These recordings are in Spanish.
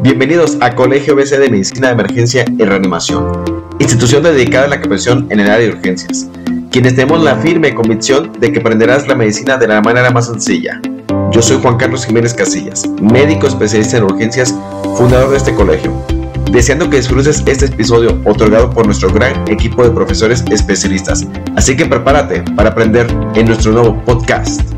Bienvenidos a Colegio BC de Medicina de Emergencia y Reanimación, institución dedicada a la capacitación en el área de urgencias, quienes tenemos la firme convicción de que aprenderás la medicina de la manera más sencilla. Yo soy Juan Carlos Jiménez Casillas, médico especialista en urgencias, fundador de este colegio, deseando que disfrutes este episodio otorgado por nuestro gran equipo de profesores especialistas. Así que prepárate para aprender en nuestro nuevo podcast.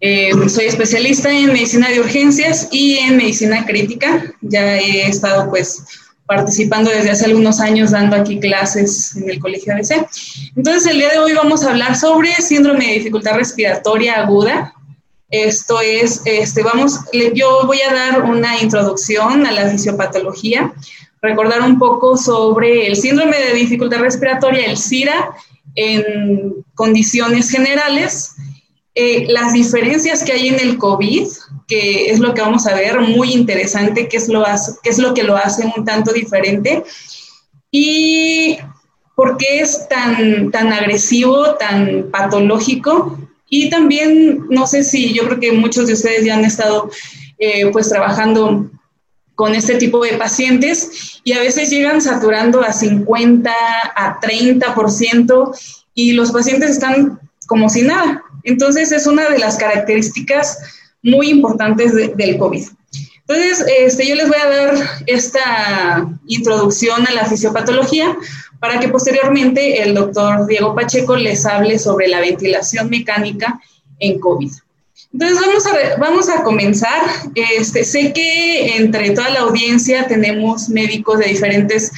Eh, soy especialista en medicina de urgencias y en medicina crítica. Ya he estado pues participando desde hace algunos años dando aquí clases en el Colegio ABC. Entonces el día de hoy vamos a hablar sobre síndrome de dificultad respiratoria aguda. Esto es, este, vamos, yo voy a dar una introducción a la fisiopatología, recordar un poco sobre el síndrome de dificultad respiratoria, el SIRA, en condiciones generales, eh, las diferencias que hay en el COVID, que es lo que vamos a ver, muy interesante, qué es lo, qué es lo que lo hace un tanto diferente y por qué es tan, tan agresivo, tan patológico. Y también, no sé si yo creo que muchos de ustedes ya han estado eh, pues trabajando con este tipo de pacientes y a veces llegan saturando a 50, a 30% y los pacientes están como si nada. Entonces es una de las características muy importantes del COVID. Entonces, este, yo les voy a dar esta introducción a la fisiopatología para que posteriormente el doctor Diego Pacheco les hable sobre la ventilación mecánica en COVID. Entonces, vamos a, vamos a comenzar. Este, sé que entre toda la audiencia tenemos médicos de diferentes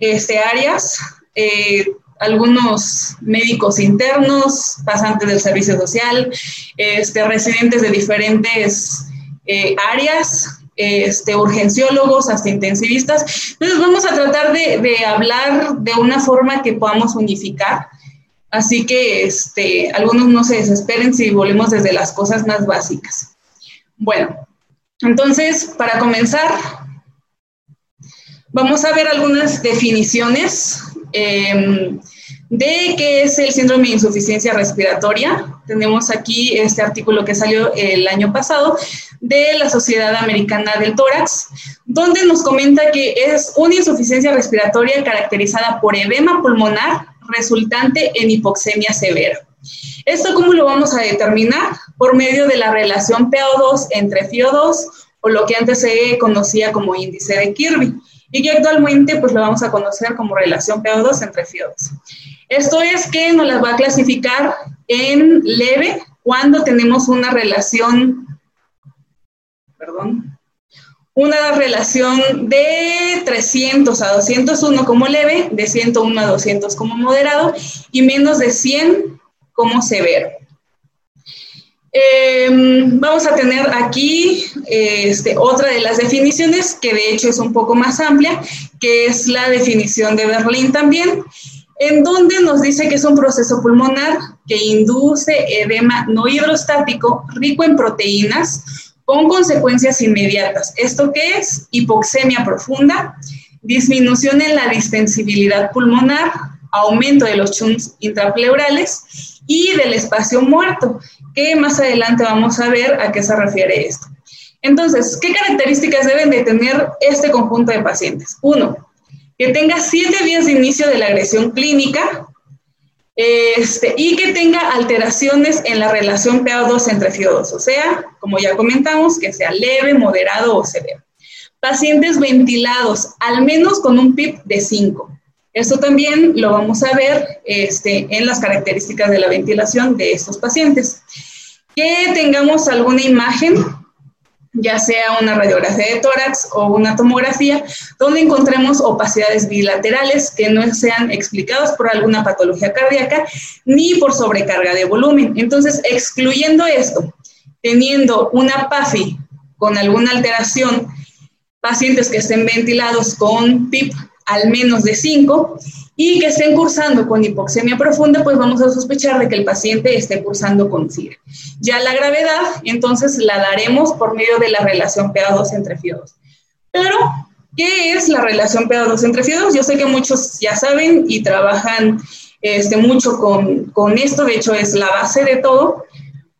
este, áreas. Eh, algunos médicos internos, pasantes del servicio social, este, residentes de diferentes eh, áreas, este, urgenciólogos, hasta intensivistas. Entonces vamos a tratar de, hablar de una forma que podamos unificar. Así que este, algunos no se desesperen si volvemos desde las cosas más básicas. Bueno, entonces, para comenzar, vamos a ver algunas definiciones. Em, de qué es el síndrome de insuficiencia respiratoria. Tenemos aquí este artículo que salió el año pasado de la Sociedad Americana del Tórax, donde nos comenta que es una insuficiencia respiratoria caracterizada por edema pulmonar resultante en hipoxemia severa. ¿Esto cómo lo vamos a determinar? Por medio de la relación PO2 entre FIO2 o lo que antes se conocía como índice de Kirby y que actualmente pues lo vamos a conocer como relación PO2 entre FIO2. Esto es que nos las va a clasificar en leve cuando tenemos una relación, perdón, una relación de 300 a 201 como leve, de 101 a 200 como moderado y menos de 100 como severo. Em, vamos a tener aquí este, otra de las definiciones, que de hecho es un poco más amplia, que es la definición de Berlín también, en donde nos dice que es un proceso pulmonar que induce edema no hidrostático rico en proteínas con consecuencias inmediatas. ¿Esto qué es? Hipoxemia profunda, disminución en la distensibilidad pulmonar, aumento de los chunks intrapleurales y del espacio muerto, que más adelante vamos a ver a qué se refiere esto. Entonces, ¿qué características deben de tener este conjunto de pacientes? Uno, que tenga siete días de inicio de la agresión clínica este, y que tenga alteraciones en la relación PO2 entre FIO2, o sea, como ya comentamos, que sea leve, moderado o severo. Pacientes ventilados, al menos con un PIP de 5. Esto también lo vamos a ver este, en las características de la ventilación de estos pacientes. Que tengamos alguna imagen ya sea una radiografía de tórax o una tomografía, donde encontremos opacidades bilaterales que no sean explicadas por alguna patología cardíaca ni por sobrecarga de volumen. Entonces, excluyendo esto, teniendo una PAFI con alguna alteración, pacientes que estén ventilados con PIP al menos de 5 y que estén cursando con hipoxemia profunda, pues vamos a sospechar de que el paciente esté cursando con SIR. Ya la gravedad, entonces la daremos por medio de la relación PA2 entre FIO2. Pero, ¿qué es la relación PA2 entre FIO2? Yo sé que muchos ya saben y trabajan este, mucho con, con esto, de hecho es la base de todo,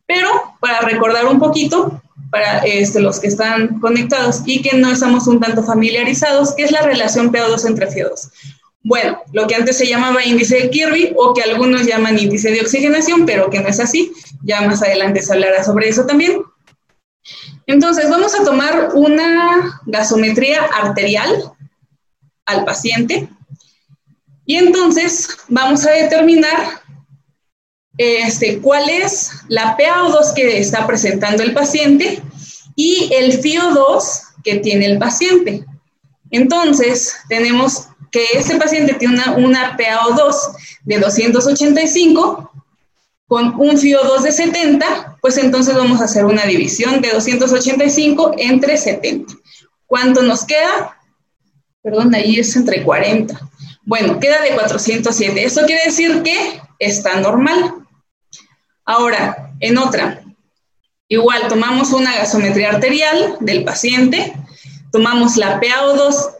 pero para recordar un poquito, para este, los que están conectados y que no estamos un tanto familiarizados, que es la relación PO2 entre FIO2. Bueno, lo que antes se llamaba índice de Kirby o que algunos llaman índice de oxigenación, pero que no es así. Ya más adelante se hablará sobre eso también. Entonces, vamos a tomar una gasometría arterial al paciente y entonces vamos a determinar este, cuál es la PaO2 que está presentando el paciente y el FiO2 que tiene el paciente. Entonces, tenemos que ese paciente tiene una, una PaO2 de 285 con un FiO2 de 70, pues entonces vamos a hacer una división de 285 entre 70. ¿Cuánto nos queda? Perdón, ahí es entre 40. Bueno, queda de 407. Eso quiere decir que está normal. Ahora, en otra, igual tomamos una gasometría arterial del paciente, tomamos la PaO2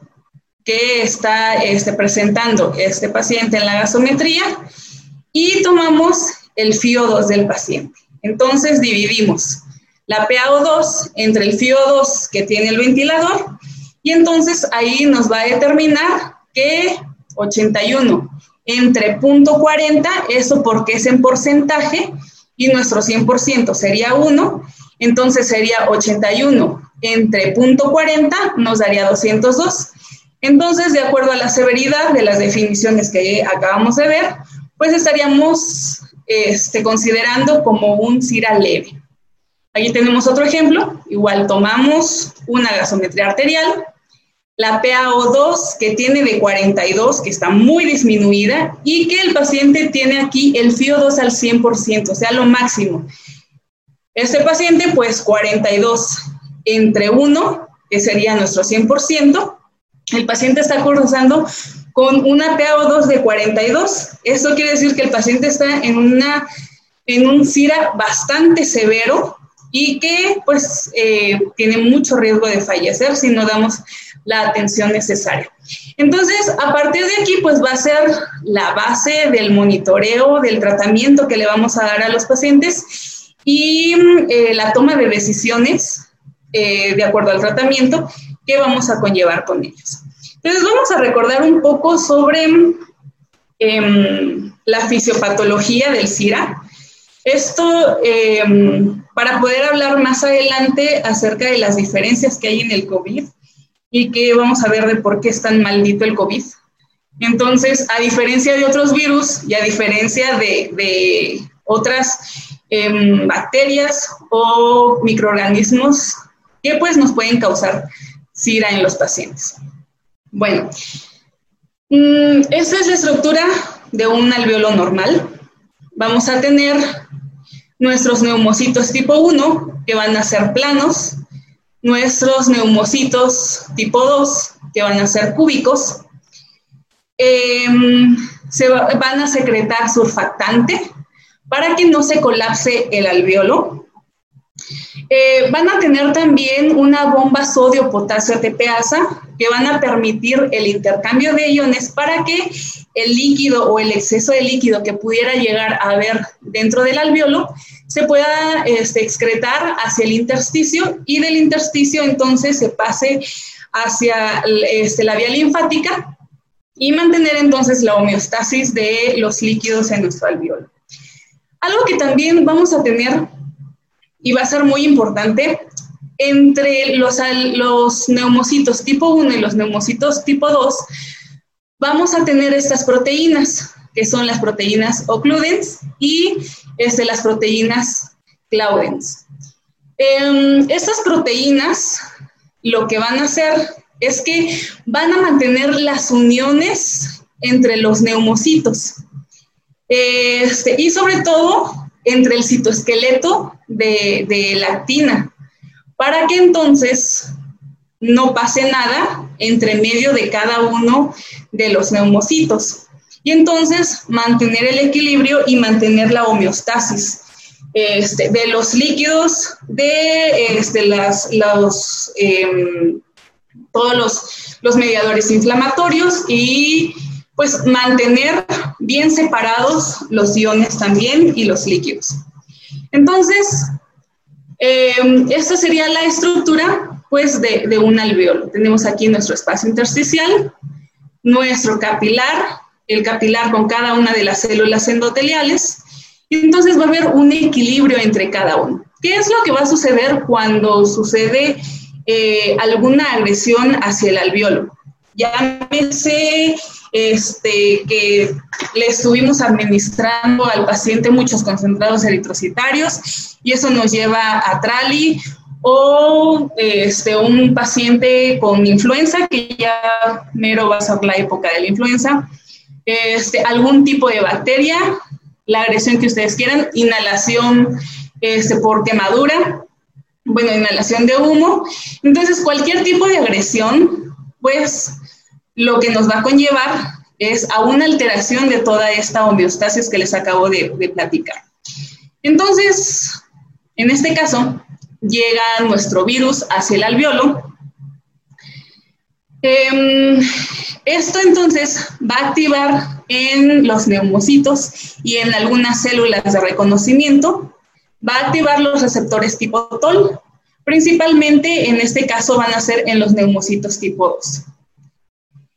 que está este, presentando este paciente en la gasometría y tomamos el FIO2 del paciente. Entonces dividimos la PaO2 entre el FIO2 que tiene el ventilador y entonces ahí nos va a determinar que 81 entre punto .40, eso porque es en porcentaje, y nuestro 100% sería 1, entonces sería 81 entre punto .40 nos daría 202. Entonces, de acuerdo a la severidad de las definiciones que acabamos de ver, pues estaríamos este, considerando como un CIRA leve. Aquí tenemos otro ejemplo, igual tomamos una gasometría arterial, la PaO2 que tiene de 42, que está muy disminuida, y que el paciente tiene aquí el FIO2 al 100%, o sea, lo máximo. Este paciente, pues 42 entre 1, que sería nuestro 100%, el paciente está cursando con una PaO2 de 42. Esto quiere decir que el paciente está en, una, en un CIRA bastante severo y que pues eh, tiene mucho riesgo de fallecer si no damos la atención necesaria. Entonces, a partir de aquí, pues va a ser la base del monitoreo, del tratamiento que le vamos a dar a los pacientes y eh, la toma de decisiones eh, de acuerdo al tratamiento que vamos a conllevar con ellos. Entonces, vamos a recordar un poco sobre em, la fisiopatología del SIRA. Esto em, para poder hablar más adelante acerca de las diferencias que hay en el COVID y que vamos a ver de por qué es tan maldito el COVID. Entonces, a diferencia de otros virus y a diferencia de, otras em, bacterias o microorganismos que pues nos pueden causar SIDA en los pacientes. Bueno, mm, esta es la estructura de un alveolo normal. Vamos a tener nuestros neumocitos tipo 1, que van a ser planos, nuestros neumocitos tipo 2, que van a ser cúbicos, em, se van a secretar surfactante para que no se colapse el alveolo. Eh, van a tener también una bomba sodio-potasio ATPasa que van a permitir el intercambio de iones para que el líquido o el exceso de líquido que pudiera llegar a haber dentro del alveolo se pueda este, excretar hacia el intersticio y del intersticio entonces se pase hacia este, la vía linfática y mantener entonces la homeostasis de los líquidos en nuestro alveolo. Algo que también vamos a tener y va a ser muy importante entre los, los neumocitos tipo 1 y los neumocitos tipo 2, vamos a tener estas proteínas, que son las proteínas occludens y este, las proteínas claudens. Em, estas proteínas lo que van a hacer es que van a mantener las uniones entre los neumocitos. Este, y sobre todo entre el citoesqueleto de, la actina, para que entonces no pase nada entre medio de cada uno de los neumocitos. Y entonces mantener el equilibrio y mantener la homeostasis este, de los líquidos, de este, las, em, todos los mediadores inflamatorios y pues mantener bien separados los iones también y los líquidos. Entonces, Eh, esta sería la estructura pues de, de un alveolo. Tenemos aquí nuestro espacio intersticial, nuestro capilar, el capilar con cada una de las células endoteliales, y entonces va a haber un equilibrio entre cada uno. ¿Qué es lo que va a suceder cuando sucede eh, alguna agresión hacia el alveolo? Llámese este, que le estuvimos administrando al paciente muchos concentrados eritrocitarios y eso nos lleva a trali o este, un paciente con influenza, que ya mero va a ser la época de la influenza, este, algún tipo de bacteria, la agresión que ustedes quieran, inhalación este, por quemadura, bueno, inhalación de humo. Entonces, cualquier tipo de agresión, pues lo que nos va a conllevar es a una alteración de toda esta homeostasis que les acabo de, platicar. Entonces, en este caso, llega nuestro virus hacia el alveolo. Eh, esto entonces va a activar en los neumocitos y en algunas células de reconocimiento, va a activar los receptores tipo TOL. Principalmente en este caso van a ser en los neumocitos tipo 2.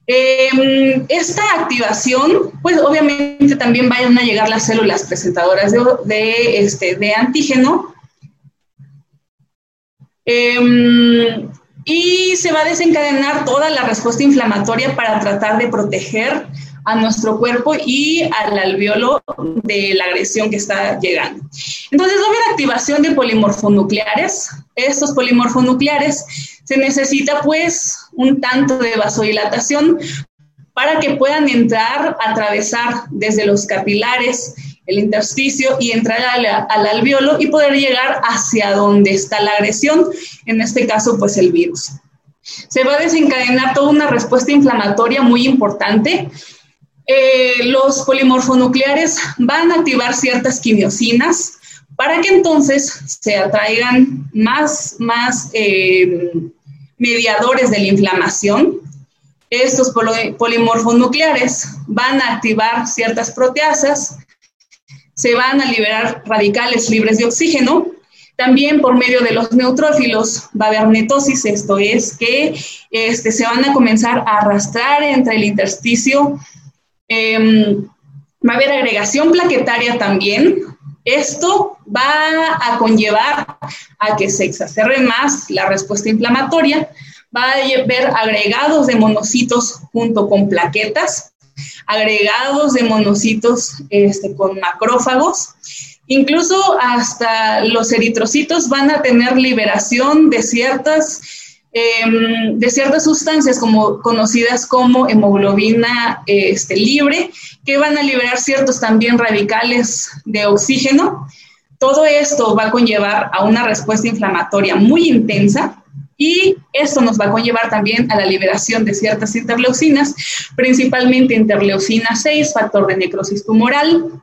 Eh, esta activación, pues obviamente también vayan a llegar las células presentadoras de, este, de antígeno. Eh, y se va a desencadenar toda la respuesta inflamatoria para tratar de proteger a nuestro cuerpo y al alveolo de la agresión que está llegando. Entonces va a haber activación de polimorfonucleares. Estos polimorfonucleares se necesita pues un tanto de vasodilatación para que puedan entrar, atravesar desde los capilares el intersticio y entrar al, al, alveolo y poder llegar hacia donde está la agresión, en este caso pues el virus. Se va a desencadenar toda una respuesta inflamatoria muy importante. Eh, los polimorfonucleares van a activar ciertas quimiosinas para que entonces se atraigan más, más eh, mediadores de la inflamación. Estos polimorfonucleares van a activar ciertas proteasas se van a liberar radicales libres de oxígeno. También por medio de los neutrófilos va a haber netosis, esto es que este, se van a comenzar a arrastrar entre el intersticio. Eh, va a haber agregación plaquetaria también. Esto va a conllevar a que se exacerbe más la respuesta inflamatoria. Va a haber agregados de monocitos junto con plaquetas agregados de monocitos este, con macrófagos. Incluso hasta los eritrocitos van a tener liberación de ciertas, eh, de ciertas sustancias como, conocidas como hemoglobina este, libre, que van a liberar ciertos también radicales de oxígeno. Todo esto va a conllevar a una respuesta inflamatoria muy intensa, y esto nos va a conllevar también a la liberación de ciertas interleucinas, principalmente interleucina 6, factor de necrosis tumoral,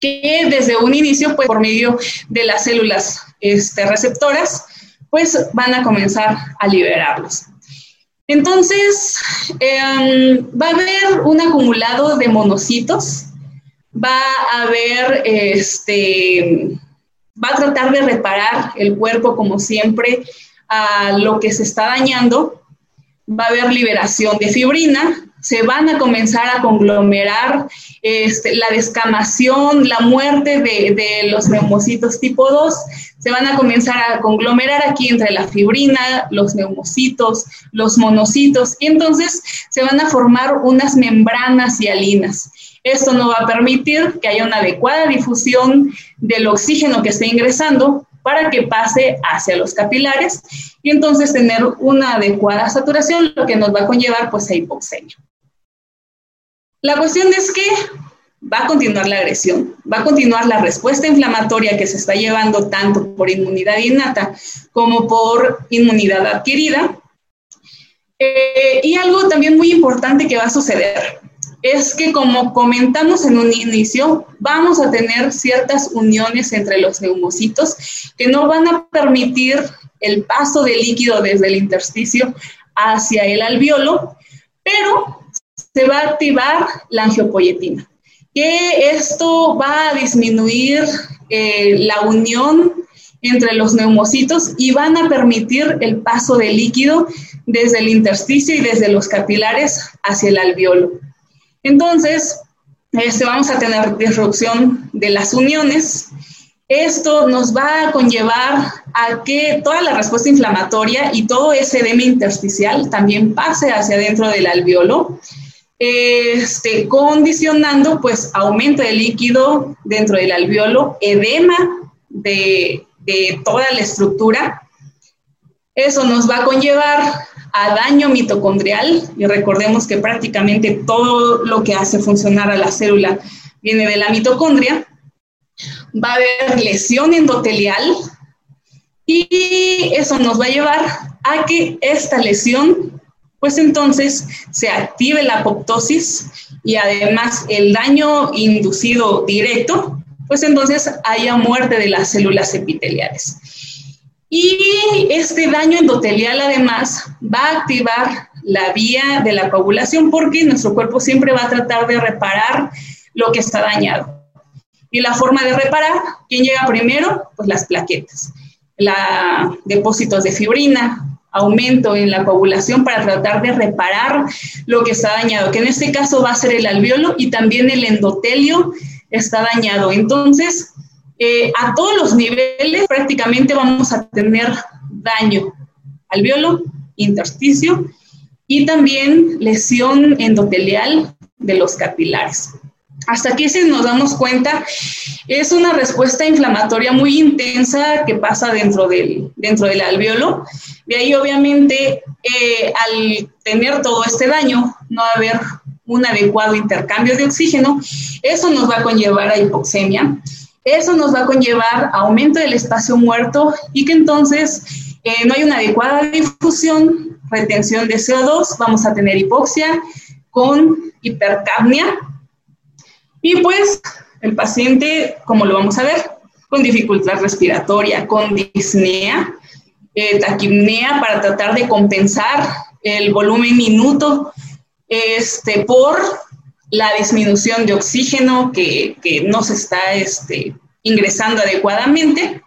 que desde un inicio, pues por medio de las células este, receptoras, pues van a comenzar a liberarlos. Entonces, eh, va a haber un acumulado de monocitos, va a haber, este, va a tratar de reparar el cuerpo como siempre, a lo que se está dañando, va a haber liberación de fibrina, se van a comenzar a conglomerar este, la descamación, la muerte de, los neumocitos tipo 2, se van a comenzar a conglomerar aquí entre la fibrina, los neumocitos, los monocitos, y entonces se van a formar unas membranas hialinas. Esto no va a permitir que haya una adecuada difusión del oxígeno que esté ingresando, para que pase hacia los capilares y entonces tener una adecuada saturación, lo que nos va a conllevar pues a hipoxemia. La cuestión es que va a continuar la agresión, va a continuar la respuesta inflamatoria que se está llevando tanto por inmunidad innata como por inmunidad adquirida. Eh, y algo también muy importante que va a suceder es que como comentamos en un inicio, vamos a tener ciertas uniones entre los neumocitos que no van a permitir el paso de líquido desde el intersticio hacia el alveolo, pero se va a activar la angiopoyetina, que esto va a disminuir eh, la unión entre los neumocitos y van a permitir el paso de líquido desde el intersticio y desde los capilares hacia el alveolo. Entonces, este, vamos a tener disrupción de las uniones. Esto nos va a conllevar a que toda la respuesta inflamatoria y todo ese edema intersticial también pase hacia dentro del alveolo, este, condicionando pues aumento de líquido dentro del alveolo, edema de, de toda la estructura. Eso nos va a conllevar a daño mitocondrial y recordemos que prácticamente todo lo que hace funcionar a la célula viene de la mitocondria. Va a haber lesión endotelial y eso nos va a llevar a que esta lesión, pues entonces se active la apoptosis y además el daño inducido directo pues entonces haya muerte de las células epiteliales. Y este daño endotelial además va a activar la vía de la coagulación porque nuestro cuerpo siempre va a tratar de reparar lo que está dañado. Y la forma de reparar, ¿quién llega primero? Pues las plaquetas, la, depósitos de fibrina, aumento en la coagulación para tratar de reparar lo que está dañado, que en este caso va a ser el alveolo y también el endotelio está dañado. Entonces, eh, a todos los niveles prácticamente vamos a tener daño alveolo, intersticio y también lesión endotelial de los capilares. Hasta aquí, si nos damos cuenta, es una respuesta inflamatoria muy intensa que pasa dentro del, dentro del alveolo. De ahí, obviamente, eh, al tener todo este daño, no haber un adecuado intercambio de oxígeno, eso nos va a conllevar a hipoxemia, eso nos va a conllevar a aumento del espacio muerto y que entonces eh, no hay una adecuada difusión, retención de CO2, vamos a tener hipoxia con hipercapnia y pues el paciente, como lo vamos a ver, con dificultad respiratoria, con disnea, eh, taquipnea para tratar de compensar el volumen minuto este, por la disminución de oxígeno que, no se está este, ingresando adecuadamente.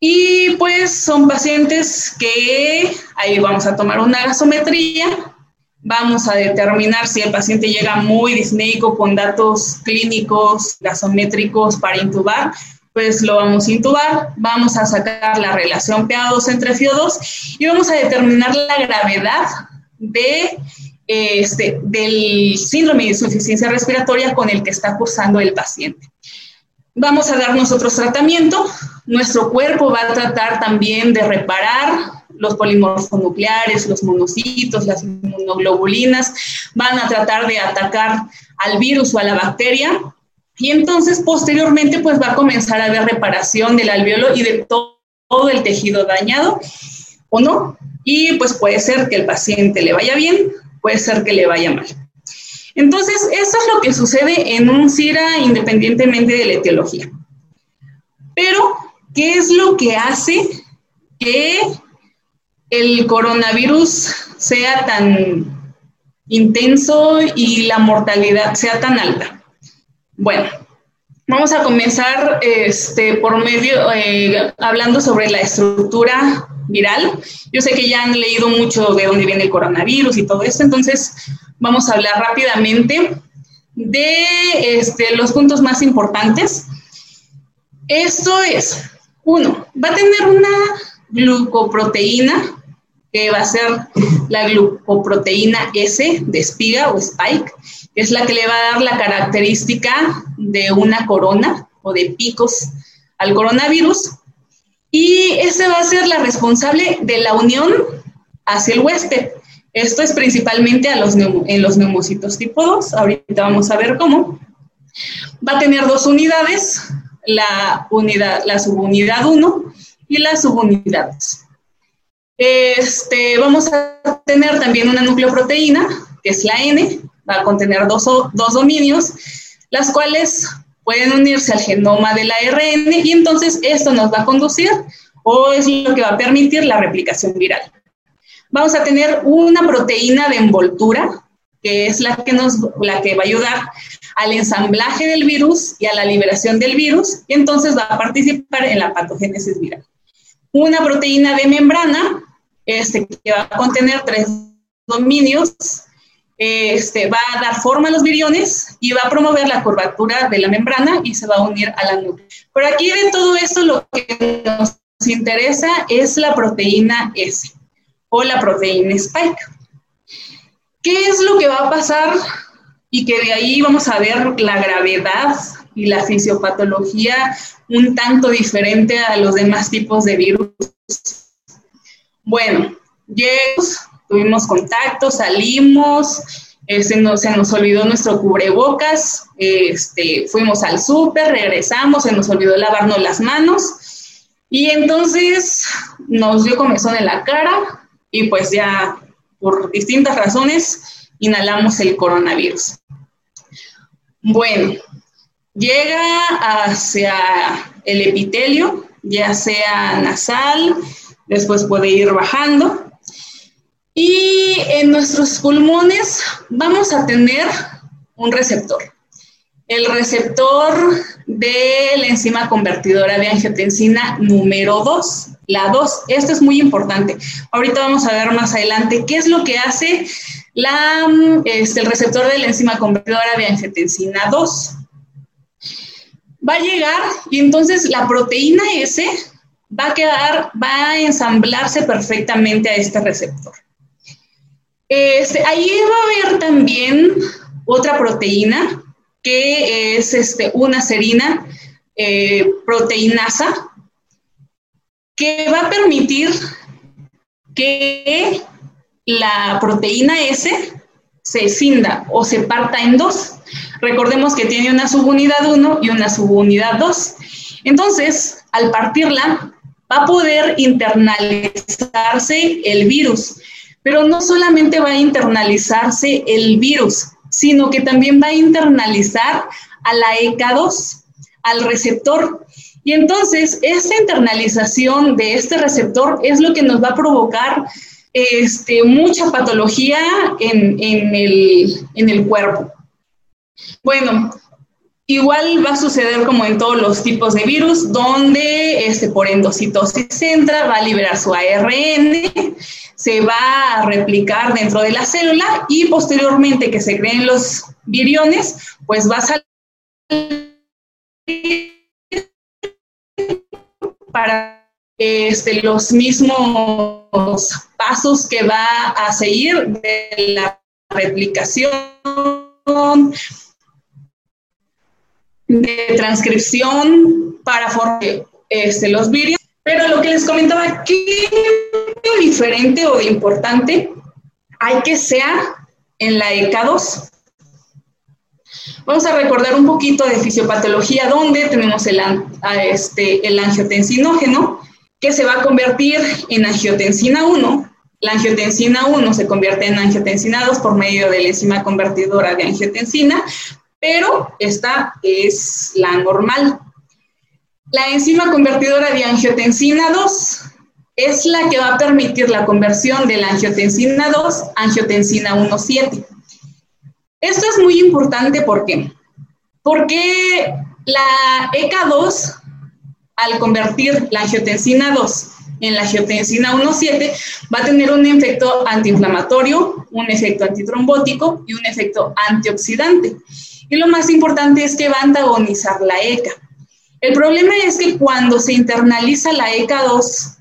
Y pues son pacientes que ahí vamos a tomar una gasometría, vamos a determinar si el paciente llega muy disneico con datos clínicos gasométricos para intubar, pues lo vamos a intubar, vamos a sacar la relación PA2 entre FIO2 y vamos a determinar la gravedad de este, del síndrome de insuficiencia respiratoria con el que está cursando el paciente. Vamos a dar nosotros tratamiento. Nuestro cuerpo va a tratar también de reparar los polimorfonucleares, los monocitos, las inmunoglobulinas, van a tratar de atacar al virus o a la bacteria. Y entonces, posteriormente, pues va a comenzar a haber reparación del alveolo y de todo, todo el tejido dañado o no. Y pues puede ser que el paciente le vaya bien puede ser que le vaya mal. Entonces, eso es lo que sucede en un CIRA independientemente de la etiología. Pero, ¿qué es lo que hace que el coronavirus sea tan intenso y la mortalidad sea tan alta? Bueno, vamos a comenzar este, por medio, eh, hablando sobre la estructura viral. Yo sé que ya han leído mucho de dónde viene el coronavirus y todo esto, entonces vamos a hablar rápidamente de este, los puntos más importantes. Esto es, uno, va a tener una glucoproteína que va a ser la glucoproteína S de espiga o spike, que es la que le va a dar la característica de una corona o de picos al coronavirus. Y ese va a ser la responsable de la unión hacia el huésped. Esto es principalmente a los en los neumocitos tipo 2. Ahorita vamos a ver cómo. Va a tener dos unidades, la, unidad, la subunidad 1 y la subunidad 2. Este, vamos a tener también una nucleoproteína, que es la N, va a contener dos, dos dominios, las cuales pueden unirse al genoma del ARN y entonces esto nos va a conducir o es lo que va a permitir la replicación viral. Vamos a tener una proteína de envoltura, que es la que, nos, la que va a ayudar al ensamblaje del virus y a la liberación del virus, y entonces va a participar en la patogénesis viral. Una proteína de membrana, este, que va a contener tres dominios, este, va a dar forma a los viriones y va a promover la curvatura de la membrana y se va a unir a la nube. Pero aquí de todo esto lo que nos interesa es la proteína S o la proteína spike. ¿Qué es lo que va a pasar? Y que de ahí vamos a ver la gravedad y la fisiopatología un tanto diferente a los demás tipos de virus. Bueno, llegamos, tuvimos contacto, salimos, eh, se, nos, se, nos, olvidó nuestro cubrebocas, este, fuimos al súper, regresamos, se nos olvidó lavarnos las manos y entonces nos dio comezón en la cara y pues ya por distintas razones inhalamos el coronavirus. Bueno, llega hacia el epitelio, ya sea nasal, después puede ir bajando. Y en nuestros pulmones vamos a tener un receptor. El receptor de la enzima convertidora de angiotensina número 2, la 2. Esto es muy importante. Ahorita vamos a ver más adelante qué es lo que hace la, este, el receptor de la enzima convertidora de angiotensina 2. Va a llegar y entonces la proteína S va a quedar, va a ensamblarse perfectamente a este receptor. Este, ahí va a haber también otra proteína que es este, una serina eh, proteinasa que va a permitir que la proteína S se cinda o se parta en dos. Recordemos que tiene una subunidad 1 y una subunidad 2. Entonces, al partirla, va a poder internalizarse el virus, pero no solamente va a internalizarse el virus, sino que también va a internalizar a la ECA2, al receptor. Y entonces, esta internalización de este receptor es lo que nos va a provocar este, mucha patología en, el, en el cuerpo. Bueno, Igual va a suceder como en todos los tipos de virus, donde este, por endocitosis entra, va a liberar su ARN, se va a replicar dentro de la célula y posteriormente que se creen los viriones, pues va a salir para este, los mismos pasos que va a seguir de la replicación de transcripción para formar este, los vídeos. Pero lo que les comentaba, ¿qué diferente o importante hay que sea en la ECA2? Vamos a recordar un poquito de fisiopatología, donde tenemos el, este, el angiotensinógeno, que se va a convertir en angiotensina 1. La angiotensina 1 se convierte en angiotensina 2 por medio de la enzima convertidora de angiotensina, pero esta es la normal. La enzima convertidora de angiotensina 2 es la que va a permitir la conversión de la angiotensina 2 a angiotensina 1,7. Esto es muy importante ¿por qué? porque la ECA2, al convertir la angiotensina 2 en la angiotensina 1,7, va a tener un efecto antiinflamatorio, un efecto antitrombótico y un efecto antioxidante. Y lo más importante es que va a antagonizar la ECA. El problema es que cuando se internaliza la ECA2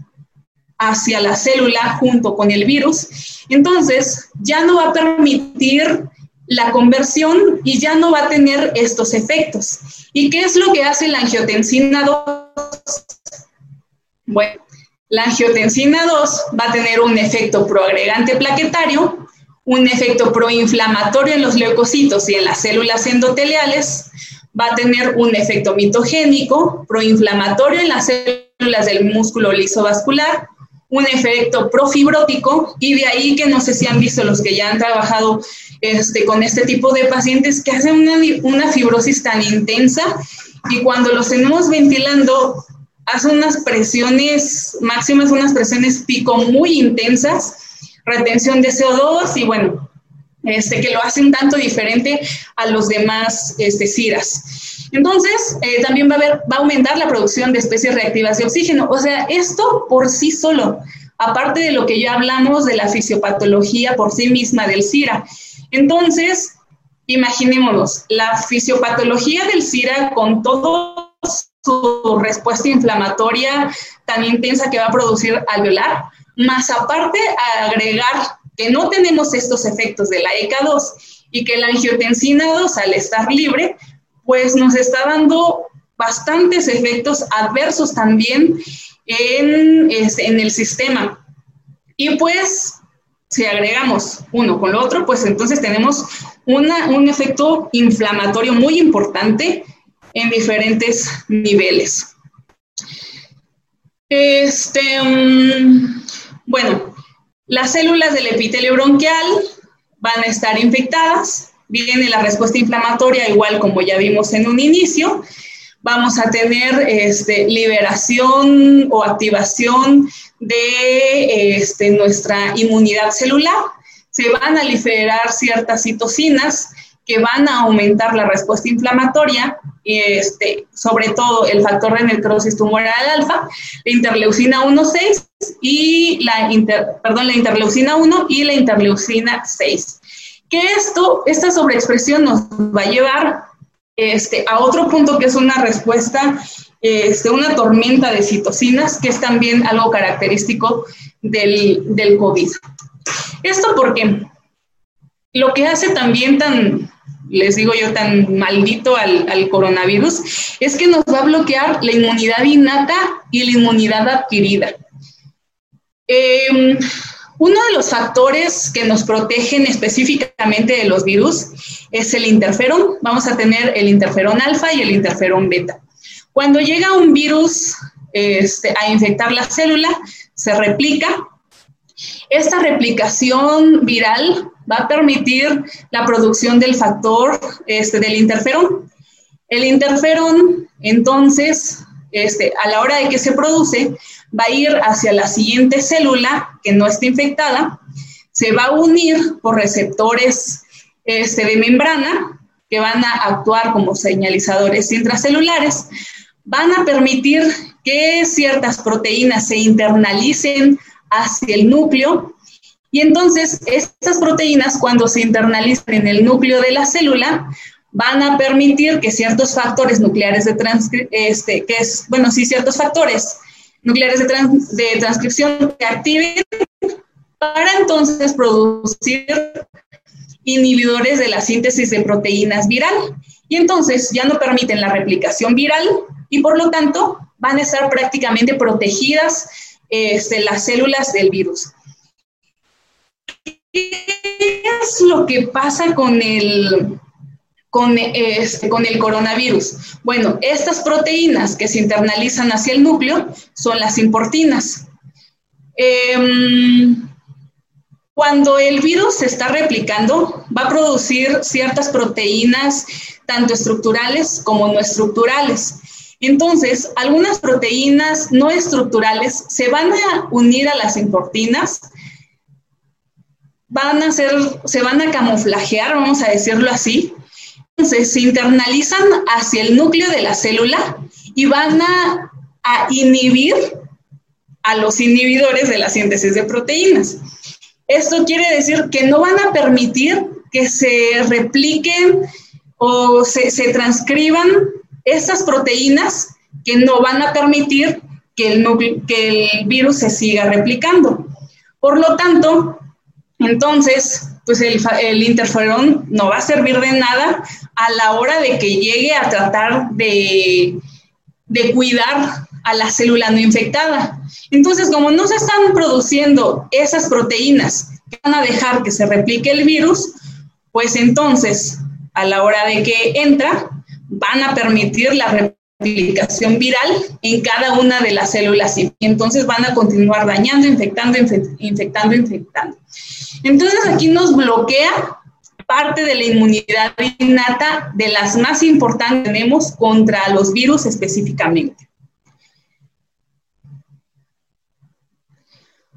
hacia la célula junto con el virus, entonces ya no va a permitir la conversión y ya no va a tener estos efectos. ¿Y qué es lo que hace la angiotensina 2? Bueno, la angiotensina 2 va a tener un efecto proagregante plaquetario un efecto proinflamatorio en los leucocitos y en las células endoteliales, va a tener un efecto mitogénico, proinflamatorio en las células del músculo lisovascular, un efecto profibrótico, y de ahí que no sé si han visto los que ya han trabajado este, con este tipo de pacientes que hacen una, una fibrosis tan intensa y cuando los tenemos ventilando hacen unas presiones máximas, unas presiones pico muy intensas retención de CO2 y bueno, este, que lo hace un tanto diferente a los demás este, CIRAS. Entonces, eh, también va a, haber, va a aumentar la producción de especies reactivas de oxígeno. O sea, esto por sí solo, aparte de lo que ya hablamos de la fisiopatología por sí misma del CIRA. Entonces, imaginémonos, la fisiopatología del CIRA con todo su respuesta inflamatoria tan intensa que va a producir alveolar, más aparte agregar que no tenemos estos efectos de la ECA2 y que la angiotensina 2 al estar libre, pues nos está dando bastantes efectos adversos también en, este, en el sistema. Y pues si agregamos uno con lo otro, pues entonces tenemos una, un efecto inflamatorio muy importante en diferentes niveles. Este, mm, bueno, las células del epitelio bronquial van a estar infectadas, viene la respuesta inflamatoria igual como ya vimos en un inicio, vamos a tener este, liberación o activación de este, nuestra inmunidad celular, se van a liberar ciertas citocinas que van a aumentar la respuesta inflamatoria, este, sobre todo el factor de necrosis tumoral alfa, la interleucina 1-6 y la, perdón, la interleucina 1 y la interleucina 6. Que esto, esta sobreexpresión nos va a llevar este, a otro punto que es una respuesta, este, una tormenta de citocinas, que es también algo característico del, del COVID. Esto porque lo que hace también tan, les digo yo, tan maldito al, coronavirus, es que nos va a bloquear la inmunidad innata y la inmunidad adquirida. Em, uno de los factores que nos protegen específicamente de los virus es el interferón. Vamos a tener el interferón alfa y el interferón beta. Cuando llega un virus este, a infectar la célula, se replica. Esta replicación viral va a permitir la producción del factor este, del interferón. El interferón, entonces, este, a la hora de que se produce, va a ir hacia la siguiente célula que no está infectada, se va a unir por receptores este, de membrana que van a actuar como señalizadores intracelulares, van a permitir que ciertas proteínas se internalicen hacia el núcleo y entonces, estas proteínas, cuando se internalizan en el núcleo de la célula, van a permitir que ciertos factores nucleares de transcripción, este, que es, bueno, sí, ciertos factores nucleares de, de transcripción activen para entonces producir inhibidores de la síntesis de proteínas viral. Y entonces ya no permiten la replicación viral y por lo tanto van a estar prácticamente protegidas este, las células del virus. ¿Qué es lo que pasa con el, con, este, con el coronavirus? Bueno, estas proteínas que se internalizan hacia el núcleo son las importinas. Em, cuando el virus se está replicando, va a producir ciertas proteínas, tanto estructurales como no estructurales. Entonces, algunas proteínas no estructurales se van a unir a las importinas van a ser, se van a camuflajear, vamos a decirlo así. Entonces se internalizan hacia el núcleo de la célula y van a, inhibir a los inhibidores de la síntesis de proteínas. Esto quiere decir que no van a permitir que se repliquen o se transcriban estas proteínas que no van a permitir que el, el virus se siga replicando. Por lo tanto, entonces, pues el, interferón no va a servir de nada a la hora de que llegue a tratar de, de cuidar a la célula no infectada. Entonces, como no se están produciendo esas proteínas que van a dejar que se replique el virus, pues entonces, a la hora de que entra, van a permitir la replicación viral en cada una de las células y entonces van a continuar dañando, infectando, infectando, infectando. Entonces aquí nos bloquea parte de la inmunidad innata de las más importantes que tenemos contra los virus específicamente.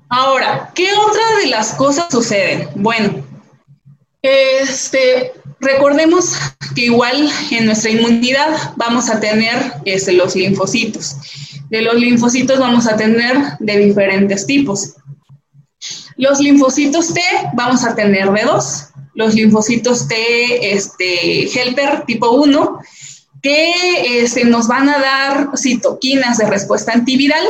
Ahora, ¿qué otra de las cosas suceden? Bueno, Este, recordemos que igual en nuestra inmunidad vamos a tener este, los linfocitos. De los linfocitos vamos a tener de diferentes tipos. Los linfocitos T vamos a tener de dos. Los linfocitos T este, helper tipo 1, que este, nos van a dar citoquinas de respuesta antiviral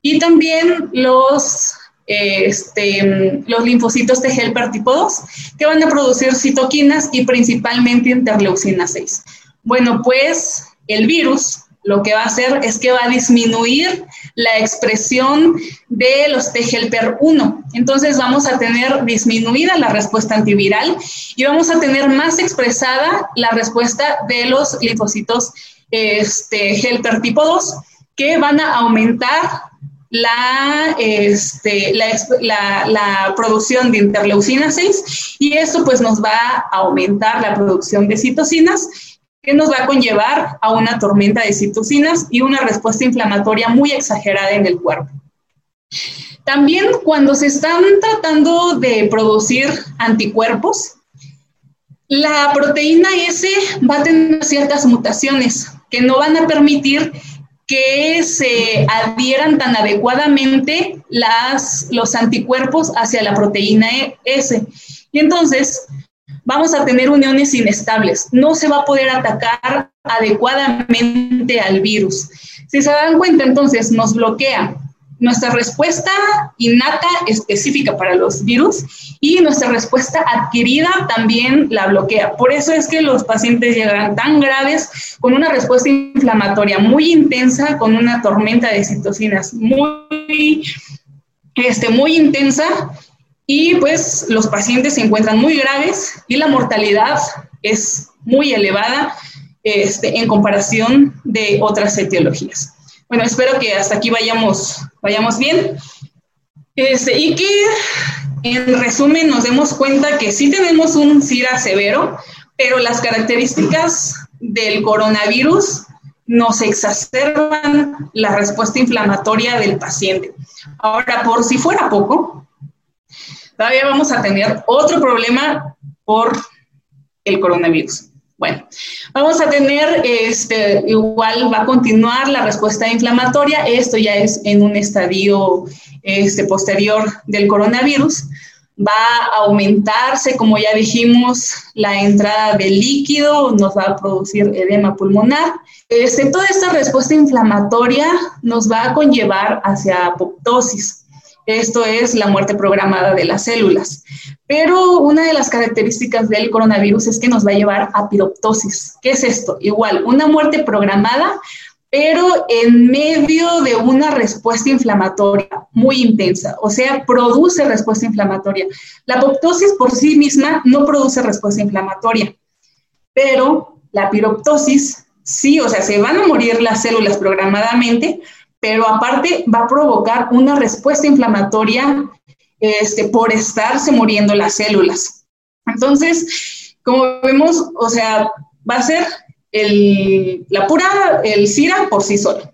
y también los este, los linfocitos T helper tipo 2, que van a producir citoquinas y principalmente interleucina 6. Bueno, pues el virus lo que va a hacer es que va a disminuir la expresión de los T helper 1. Entonces vamos a tener disminuida la respuesta antiviral y vamos a tener más expresada la respuesta de los linfocitos este, helper tipo 2, que van a aumentar la, este, la, la, producción de interleucina 6 y eso pues nos va a aumentar la producción de citocinas que nos va a conllevar a una tormenta de citocinas y una respuesta inflamatoria muy exagerada en el cuerpo. También cuando se están tratando de producir anticuerpos, la proteína S va a tener ciertas mutaciones que no van a permitir que se adhieran tan adecuadamente las, los anticuerpos hacia la proteína S. Y entonces vamos a tener uniones inestables. No se va a poder atacar adecuadamente al virus. Si se dan cuenta, entonces nos bloquea nuestra respuesta innata específica para los virus y nuestra respuesta adquirida también la bloquea. Por eso es que los pacientes llegan tan graves con una respuesta inflamatoria muy intensa, con una tormenta de citocinas muy, este, muy intensa y pues los pacientes se encuentran muy graves y la mortalidad es muy elevada este, en comparación de otras etiologías. Bueno, espero que hasta aquí vayamos, vayamos bien. Este, y que en resumen nos demos cuenta que sí tenemos un SIRA severo, pero las características del coronavirus nos exacerban la respuesta inflamatoria del paciente. Ahora, por si fuera poco, todavía vamos a tener otro problema por el coronavirus. Bueno, vamos a tener, este, igual va a continuar la respuesta inflamatoria, esto ya es en un estadio este, posterior del coronavirus, va a aumentarse, como ya dijimos, la entrada de líquido, nos va a producir edema pulmonar. Este, toda esta respuesta inflamatoria nos va a conllevar hacia apoptosis. Esto es la muerte programada de las células. Pero una de las características del coronavirus es que nos va a llevar a piroptosis. ¿Qué es esto? Igual, una muerte programada, pero en medio de una respuesta inflamatoria muy intensa, o sea, produce respuesta inflamatoria. La apoptosis por sí misma no produce respuesta inflamatoria, pero la piroptosis sí, o sea, se van a morir las células programadamente, pero aparte va a provocar una respuesta inflamatoria este, por estarse muriendo las células. Entonces, como vemos, o sea, va a ser la pura, el SIRA por sí solo,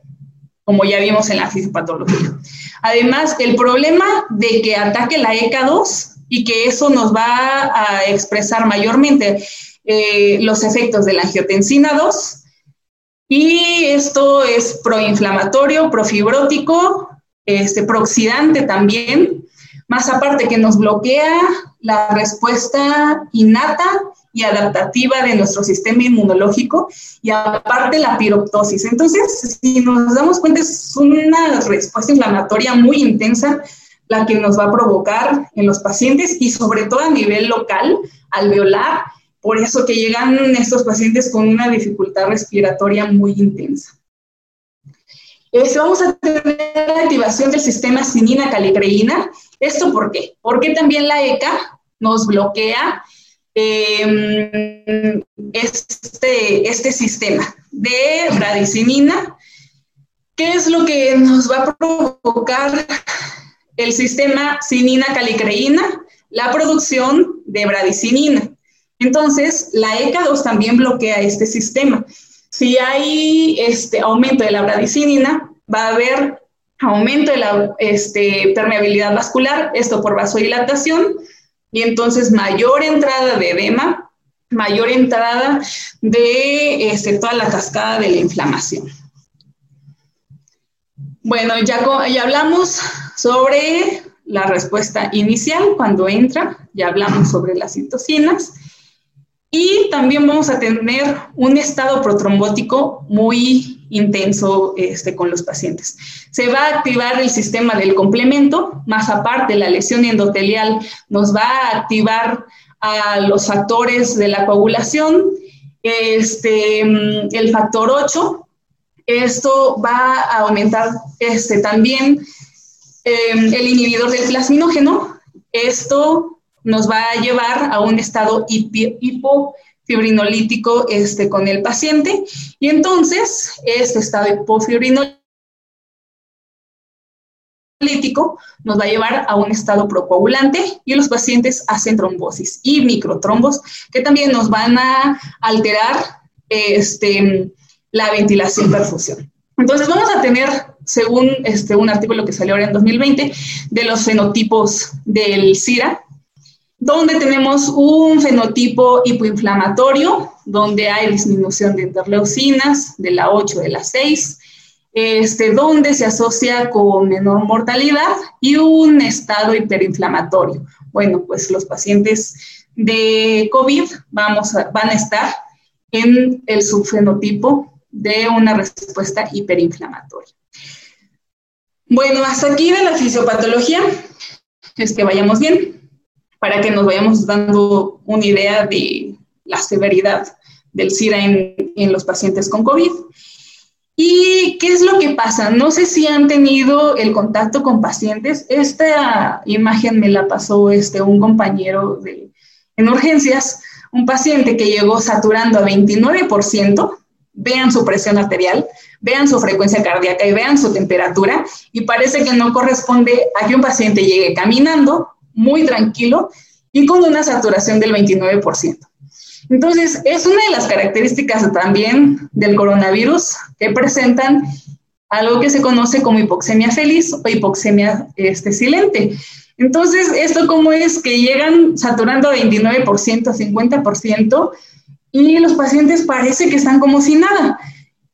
como ya vimos en la fisiopatología. Además, el problema de que ataque la ECA2 y que eso nos va a expresar mayormente eh, los efectos de la angiotensina 2, y esto es proinflamatorio, profibrótico, este, prooxidante también, más aparte que nos bloquea la respuesta innata y adaptativa de nuestro sistema inmunológico y aparte la piroptosis. Entonces, si nos damos cuenta, es una respuesta inflamatoria muy intensa la que nos va a provocar en los pacientes y sobre todo a nivel local, alveolar por eso que llegan estos pacientes con una dificultad respiratoria muy intensa. Vamos a tener activación del sistema sinina-calicreína. ¿Esto por qué? Porque también la ECA nos bloquea em, este, este sistema de bradicinina. ¿Qué es lo que nos va a provocar el sistema sinina-calicreína? La producción de bradicinina. Entonces, la ECA2 también bloquea este sistema. Si hay este aumento de la bradicinina, va a haber aumento de la este, permeabilidad vascular, esto por vasodilatación, y entonces mayor entrada de edema, mayor entrada de este, toda la cascada de la inflamación. Bueno, ya, ya hablamos sobre la respuesta inicial cuando entra, ya hablamos sobre las citocinas y también vamos a tener un estado protrombótico muy intenso este, con los pacientes. Se va a activar el sistema del complemento, más aparte la lesión endotelial nos va a activar a los factores de la coagulación, este, el factor 8, esto va a aumentar este, también em, el inhibidor del plasminógeno, esto nos va a llevar a un estado hipofibrinolítico este, con el paciente y entonces este estado hipofibrinolítico nos va a llevar a un estado procoagulante y los pacientes hacen trombosis y microtrombos que también nos van a alterar este, la ventilación perfusión. Entonces vamos a tener, según este, un artículo que salió ahora en 2020, de los fenotipos del SIRA, donde tenemos un fenotipo hipoinflamatorio, donde hay disminución de interleucinas, de la 8, de la 6, este, donde se asocia con menor mortalidad y un estado hiperinflamatorio. Bueno, pues los pacientes de COVID vamos van a estar en el subfenotipo de una respuesta hiperinflamatoria. Bueno, hasta aquí de la fisiopatología, es que vayamos bien, para que nos vayamos dando una idea de la severidad del SIDA en, en los pacientes con COVID. ¿Y qué es lo que pasa? No sé si han tenido el contacto con pacientes. Esta imagen me la pasó este, un compañero de, en urgencias, un paciente que llegó saturando a 29%, vean su presión arterial, vean su frecuencia cardíaca y vean su temperatura, y parece que no corresponde a que un paciente llegue caminando muy tranquilo y con una saturación del 29%. Entonces, es una de las características también del coronavirus que presentan algo que se conoce como hipoxemia feliz o hipoxemia este, silente. Entonces, ¿esto cómo es que llegan saturando a 29%, 50% y los pacientes parece que están como sin nada?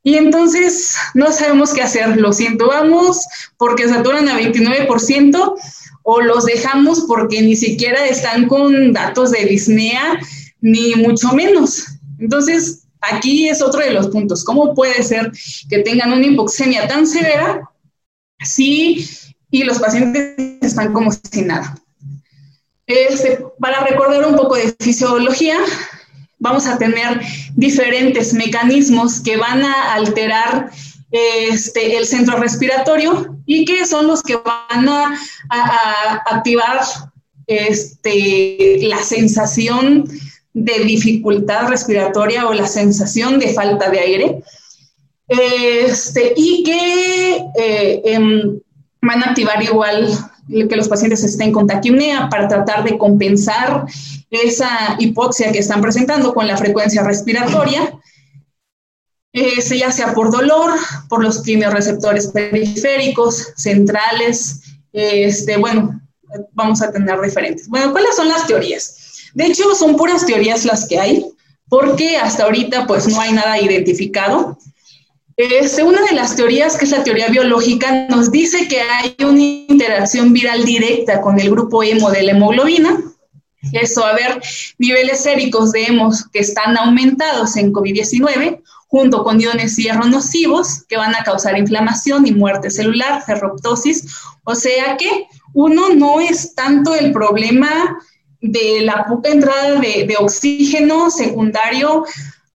Y entonces no sabemos qué hacer, los intubamos porque saturan a 29% o los dejamos porque ni siquiera están con datos de disnea ni mucho menos. Entonces, aquí es otro de los puntos. ¿Cómo puede ser que tengan una hipoxemia tan severa si y los pacientes están como sin nada? Este, para recordar un poco de fisiología, vamos a tener diferentes mecanismos que van a alterar este, el centro respiratorio y que son los que van a, activar este, la sensación de dificultad respiratoria o la sensación de falta de aire, este, y que eh, em, van a activar igual que los pacientes estén con taquimnea para tratar de compensar esa hipoxia que están presentando con la frecuencia respiratoria, ya sea por dolor, por los quimiorreceptores periféricos, centrales, este, bueno, vamos a tener diferentes. Bueno, ¿cuáles son las teorías? De hecho, son puras teorías las que hay, porque hasta ahorita pues no hay nada identificado. Este, una de las teorías, que es la teoría biológica, nos dice que hay una interacción viral directa con el grupo hemo de la hemoglobina. Eso, a ver, niveles séricos de hemos que están aumentados en COVID-19, junto con iones hierro nocivos que van a causar inflamación y muerte celular, ferroptosis. O sea que uno no es tanto el problema de la poca entrada de, oxígeno secundario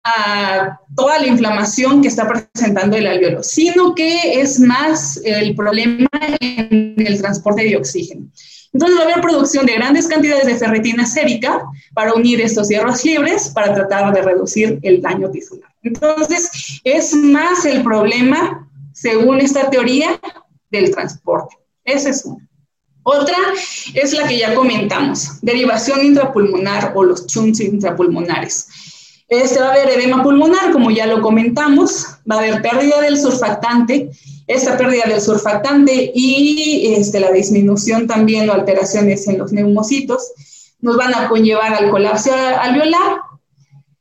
a toda la inflamación que está presentando el alveolo, sino que es más el problema en el transporte de oxígeno. Entonces va a haber producción de grandes cantidades de ferritina sérica para unir estos hierros libres para tratar de reducir el daño tisular. Entonces es más el problema, según esta teoría, del transporte. Ese es uno. Otra es la que ya comentamos, derivación intrapulmonar o los chunks intrapulmonares. Este va a haber edema pulmonar, como ya lo comentamos, va a haber pérdida del surfactante, esta pérdida del surfactante y este, la disminución también o alteraciones en los neumocitos nos van a conllevar al colapso alveolar.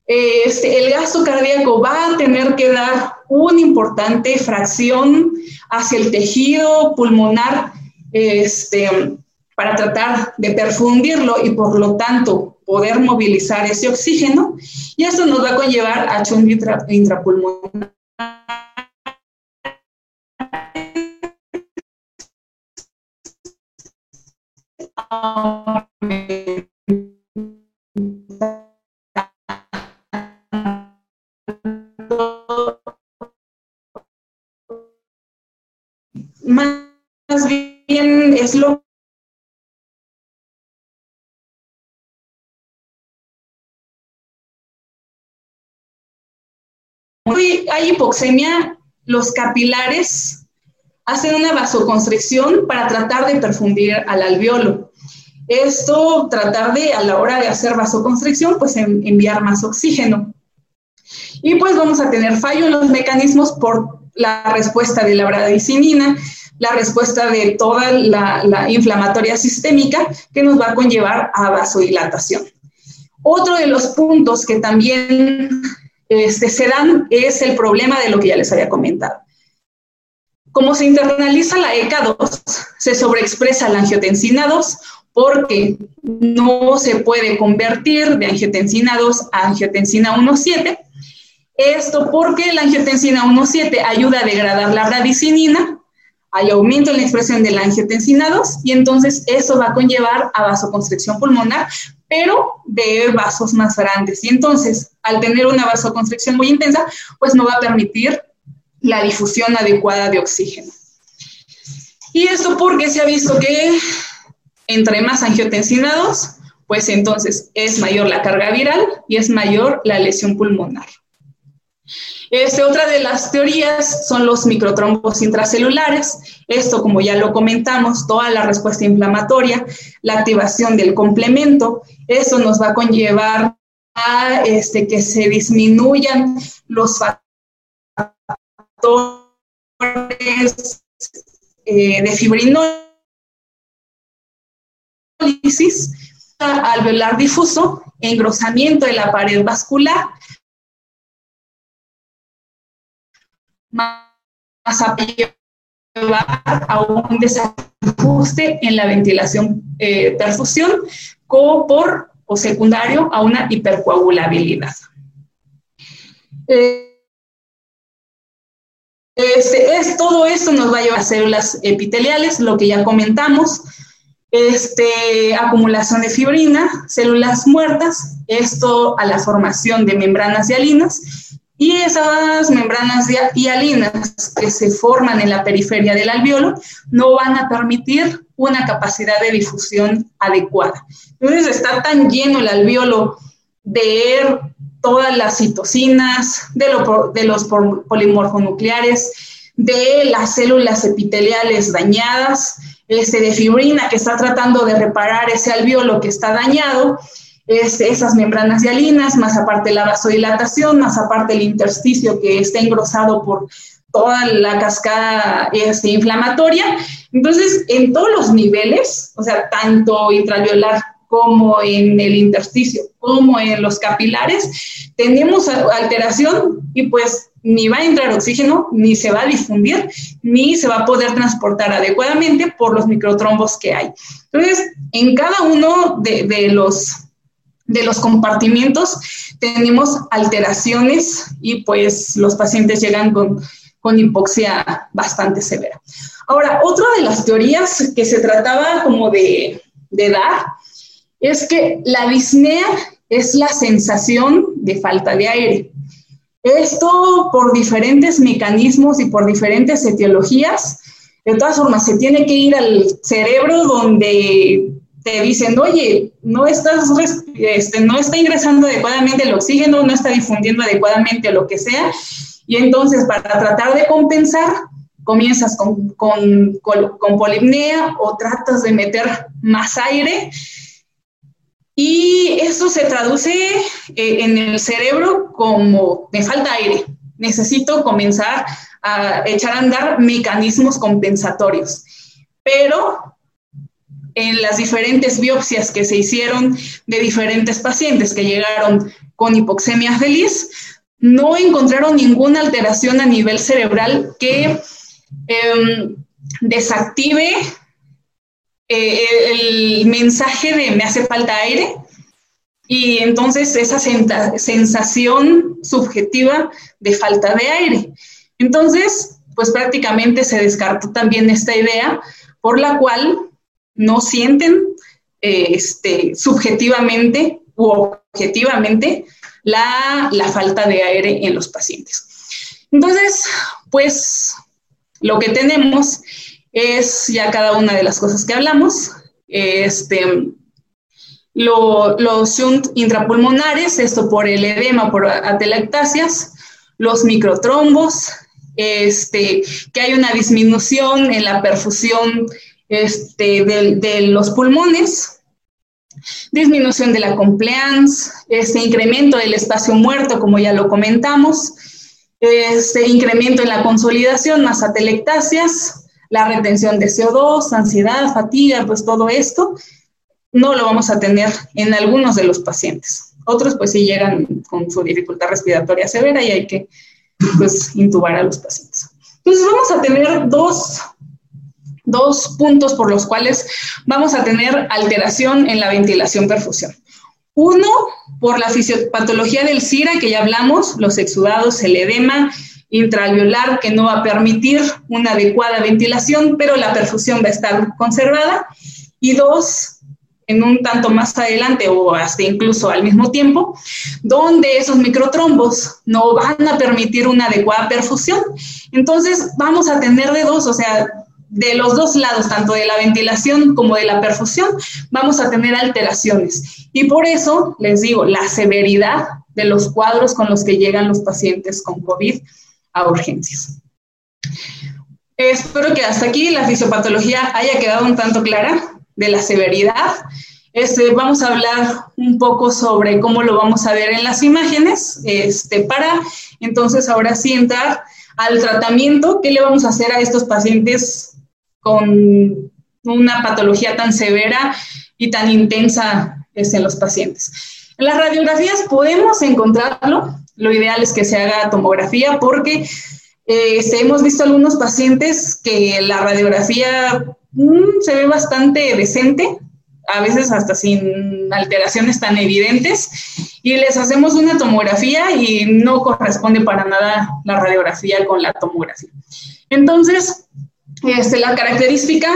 Este, el gasto cardíaco va a tener que dar una importante fracción hacia el tejido pulmonar este, para tratar de perfundirlo y por lo tanto poder movilizar ese oxígeno. Y esto nos va a conllevar a chumbo intrapulmonar más bien es lo hay hipoxemia, los capilares hacen una vasoconstricción para tratar de perfundir al alveolo. Esto, tratar de, a la hora de hacer vasoconstricción, pues enviar más oxígeno. Y pues vamos a tener fallo en los mecanismos por la respuesta de la bradicinina, la respuesta de toda la, inflamatoria sistémica que nos va a conllevar a vasodilatación. Otro de los puntos que también este, se dan es el problema de lo que ya les había comentado. Como se internaliza la ECA2, se sobreexpresa la angiotensina 2 porque no se puede convertir de angiotensina 2 a angiotensina 1,7. Esto porque la angiotensina 1,7 ayuda a degradar la radicinina, hay aumento en la expresión de la angiotensina 2 y entonces eso va a conllevar a vasoconstricción pulmonar, pero de vasos más grandes. Y entonces, al tener una vasoconstricción muy intensa, pues no va a permitir la difusión adecuada de oxígeno. Y esto porque se ha visto que entre más angiotensinados, pues entonces es mayor la carga viral y es mayor la lesión pulmonar. Este, otra de las teorías son los microtrombos intracelulares. Esto, como ya lo comentamos, toda la respuesta inflamatoria, la activación del complemento, eso nos va a conllevar a este, que se disminuyan los factores eh, de alveolar difuso, engrosamiento de la pared vascular, más a a un desajuste en la ventilación eh, perfusión como por o secundario a una hipercoagulabilidad. Eh, este, es, todo esto nos va a llevar a células epiteliales, lo que ya comentamos, este, acumulación de fibrina, células muertas, esto a la formación de membranas hialinas y esas membranas hialinas que se forman en la periferia del alveolo no van a permitir una capacidad de difusión adecuada. Entonces está tan lleno el alveolo de todas las citocinas, de los polimorfonucleares, de las células epiteliales dañadas, este, de fibrina que está tratando de reparar ese alveolo que está dañado, es esas membranas hialinas, más aparte la vasodilatación, más aparte el intersticio que está engrosado por toda la cascada este, inflamatoria. Entonces, en todos los niveles, o sea, tanto intralveolar como en el intersticio, como en los capilares, tenemos alteración y pues ni va a entrar oxígeno, ni se va a difundir, ni se va a poder transportar adecuadamente por los microtrombos que hay. Entonces, en cada uno de, los de los compartimientos tenemos alteraciones y pues los pacientes llegan con, hipoxia bastante severa. Ahora, otra de las teorías que se trataba como de, de dar es que la disnea es la sensación de falta de aire. Esto por diferentes mecanismos y por diferentes etiologías. De todas formas, se tiene que ir al cerebro donde te dicen, oye, no, estás, este, no está ingresando adecuadamente el oxígeno, no está difundiendo adecuadamente lo que sea, y entonces para tratar de compensar, comienzas con, con, con, polipnea o tratas de meter más aire, y eso se traduce eh, en el cerebro como me falta aire, necesito comenzar a echar a andar mecanismos compensatorios. Pero en las diferentes biopsias que se hicieron de diferentes pacientes que llegaron con hipoxemia feliz, no encontraron ninguna alteración a nivel cerebral que em, desactive eh, el mensaje de me hace falta aire y entonces esa sensación subjetiva de falta de aire. Entonces, pues prácticamente se descartó también esta idea por la cual no sienten eh, este, subjetivamente u objetivamente la, la falta de aire en los pacientes. Entonces, pues lo que tenemos es ya cada una de las cosas que hablamos. Este, los shunt intrapulmonares, esto por el edema, por atelectasias, los microtrombos, este, que hay una disminución en la perfusión este, de, los pulmones, disminución de la compliance, este incremento del espacio muerto, como ya lo comentamos, este incremento en la consolidación, más atelectasias, la retención de CO2, ansiedad, fatiga, pues todo esto no lo vamos a tener en algunos de los pacientes. Otros pues sí llegan con su dificultad respiratoria severa y hay que pues intubar a los pacientes. Entonces vamos a tener dos, dos puntos por los cuales vamos a tener alteración en la ventilación perfusión. Uno, por la fisiopatología del CIRA, que ya hablamos, los exudados, el edema intraalveolar, que no va a permitir una adecuada ventilación, pero la perfusión va a estar conservada. Y dos, en un tanto más adelante o hasta incluso al mismo tiempo, donde esos microtrombos no van a permitir una adecuada perfusión. Entonces vamos a tener de dos, o sea, de los dos lados, tanto de la ventilación como de la perfusión, vamos a tener alteraciones. Y por eso les digo, la severidad de los cuadros con los que llegan los pacientes con COVID a urgencias. Espero que hasta aquí la fisiopatología haya quedado un tanto clara de la severidad. Este, vamos a hablar un poco sobre cómo lo vamos a ver en las imágenes, este, para entonces ahora sí entrar al tratamiento, qué le vamos a hacer a estos pacientes con una patología tan severa y tan intensa este, en los pacientes. En las radiografías podemos encontrarlo, lo ideal es que se haga tomografía porque eh, hemos visto algunos pacientes que la radiografía Mm, se ve bastante decente, a veces hasta sin alteraciones tan evidentes, y les hacemos una tomografía y no corresponde para nada la radiografía con la tomografía. Entonces, este, la característica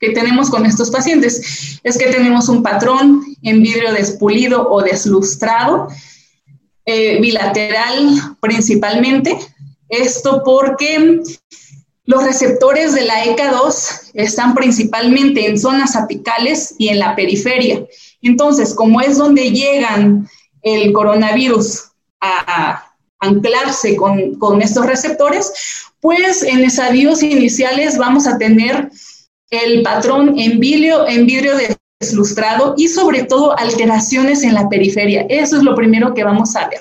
que tenemos con estos pacientes es que tenemos un patrón en vidrio despulido o deslustrado, eh, bilateral principalmente. Esto porque los receptores de la ECA2 están principalmente en zonas apicales y en la periferia. Entonces, como es donde llegan el coronavirus a, anclarse con, estos receptores, pues en estadios iniciales vamos a tener el patrón en vidrio, en vidrio deslustrado y sobre todo alteraciones en la periferia. Eso es lo primero que vamos a ver.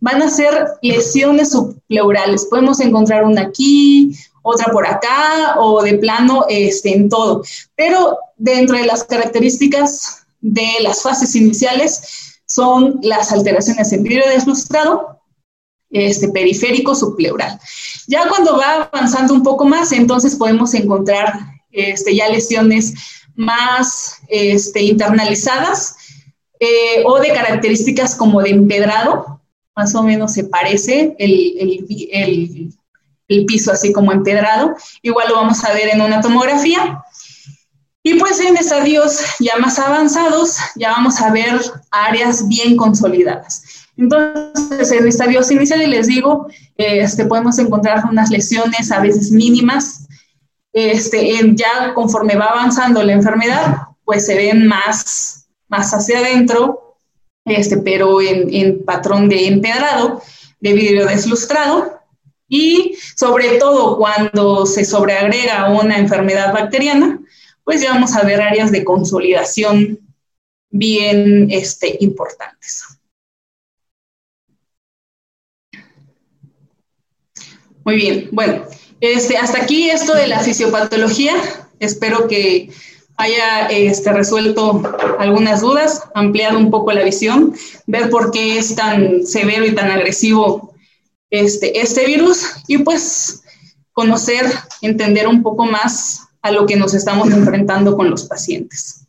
Van a ser lesiones subpleurales. Podemos encontrar una aquí, otra por acá o de plano este, en todo. Pero dentro de las características de las fases iniciales son las alteraciones en vidrio deslustrado, este, periférico subpleural. Ya cuando va avanzando un poco más, entonces podemos encontrar este, ya lesiones más este, internalizadas eh, o de características como de empedrado, más o menos se parece el, el el piso así como empedrado. Igual lo vamos a ver en una tomografía. Y pues en estadios ya más avanzados ya vamos a ver áreas bien consolidadas. Entonces, en estadios iniciales les digo, este, podemos encontrar unas lesiones a veces mínimas. Este, ya conforme va avanzando la enfermedad, pues se ven más, más hacia adentro, este, pero en, patrón de empedrado, de vidrio deslustrado. Y sobre todo cuando se sobreagrega una enfermedad bacteriana, pues ya vamos a ver áreas de consolidación bien este, importantes. Muy bien, bueno, este, hasta aquí esto de la fisiopatología. Espero que haya este, resuelto algunas dudas, ampliado un poco la visión, ver por qué es tan severo y tan agresivo este, este virus y pues conocer, entender un poco más a lo que nos estamos enfrentando con los pacientes.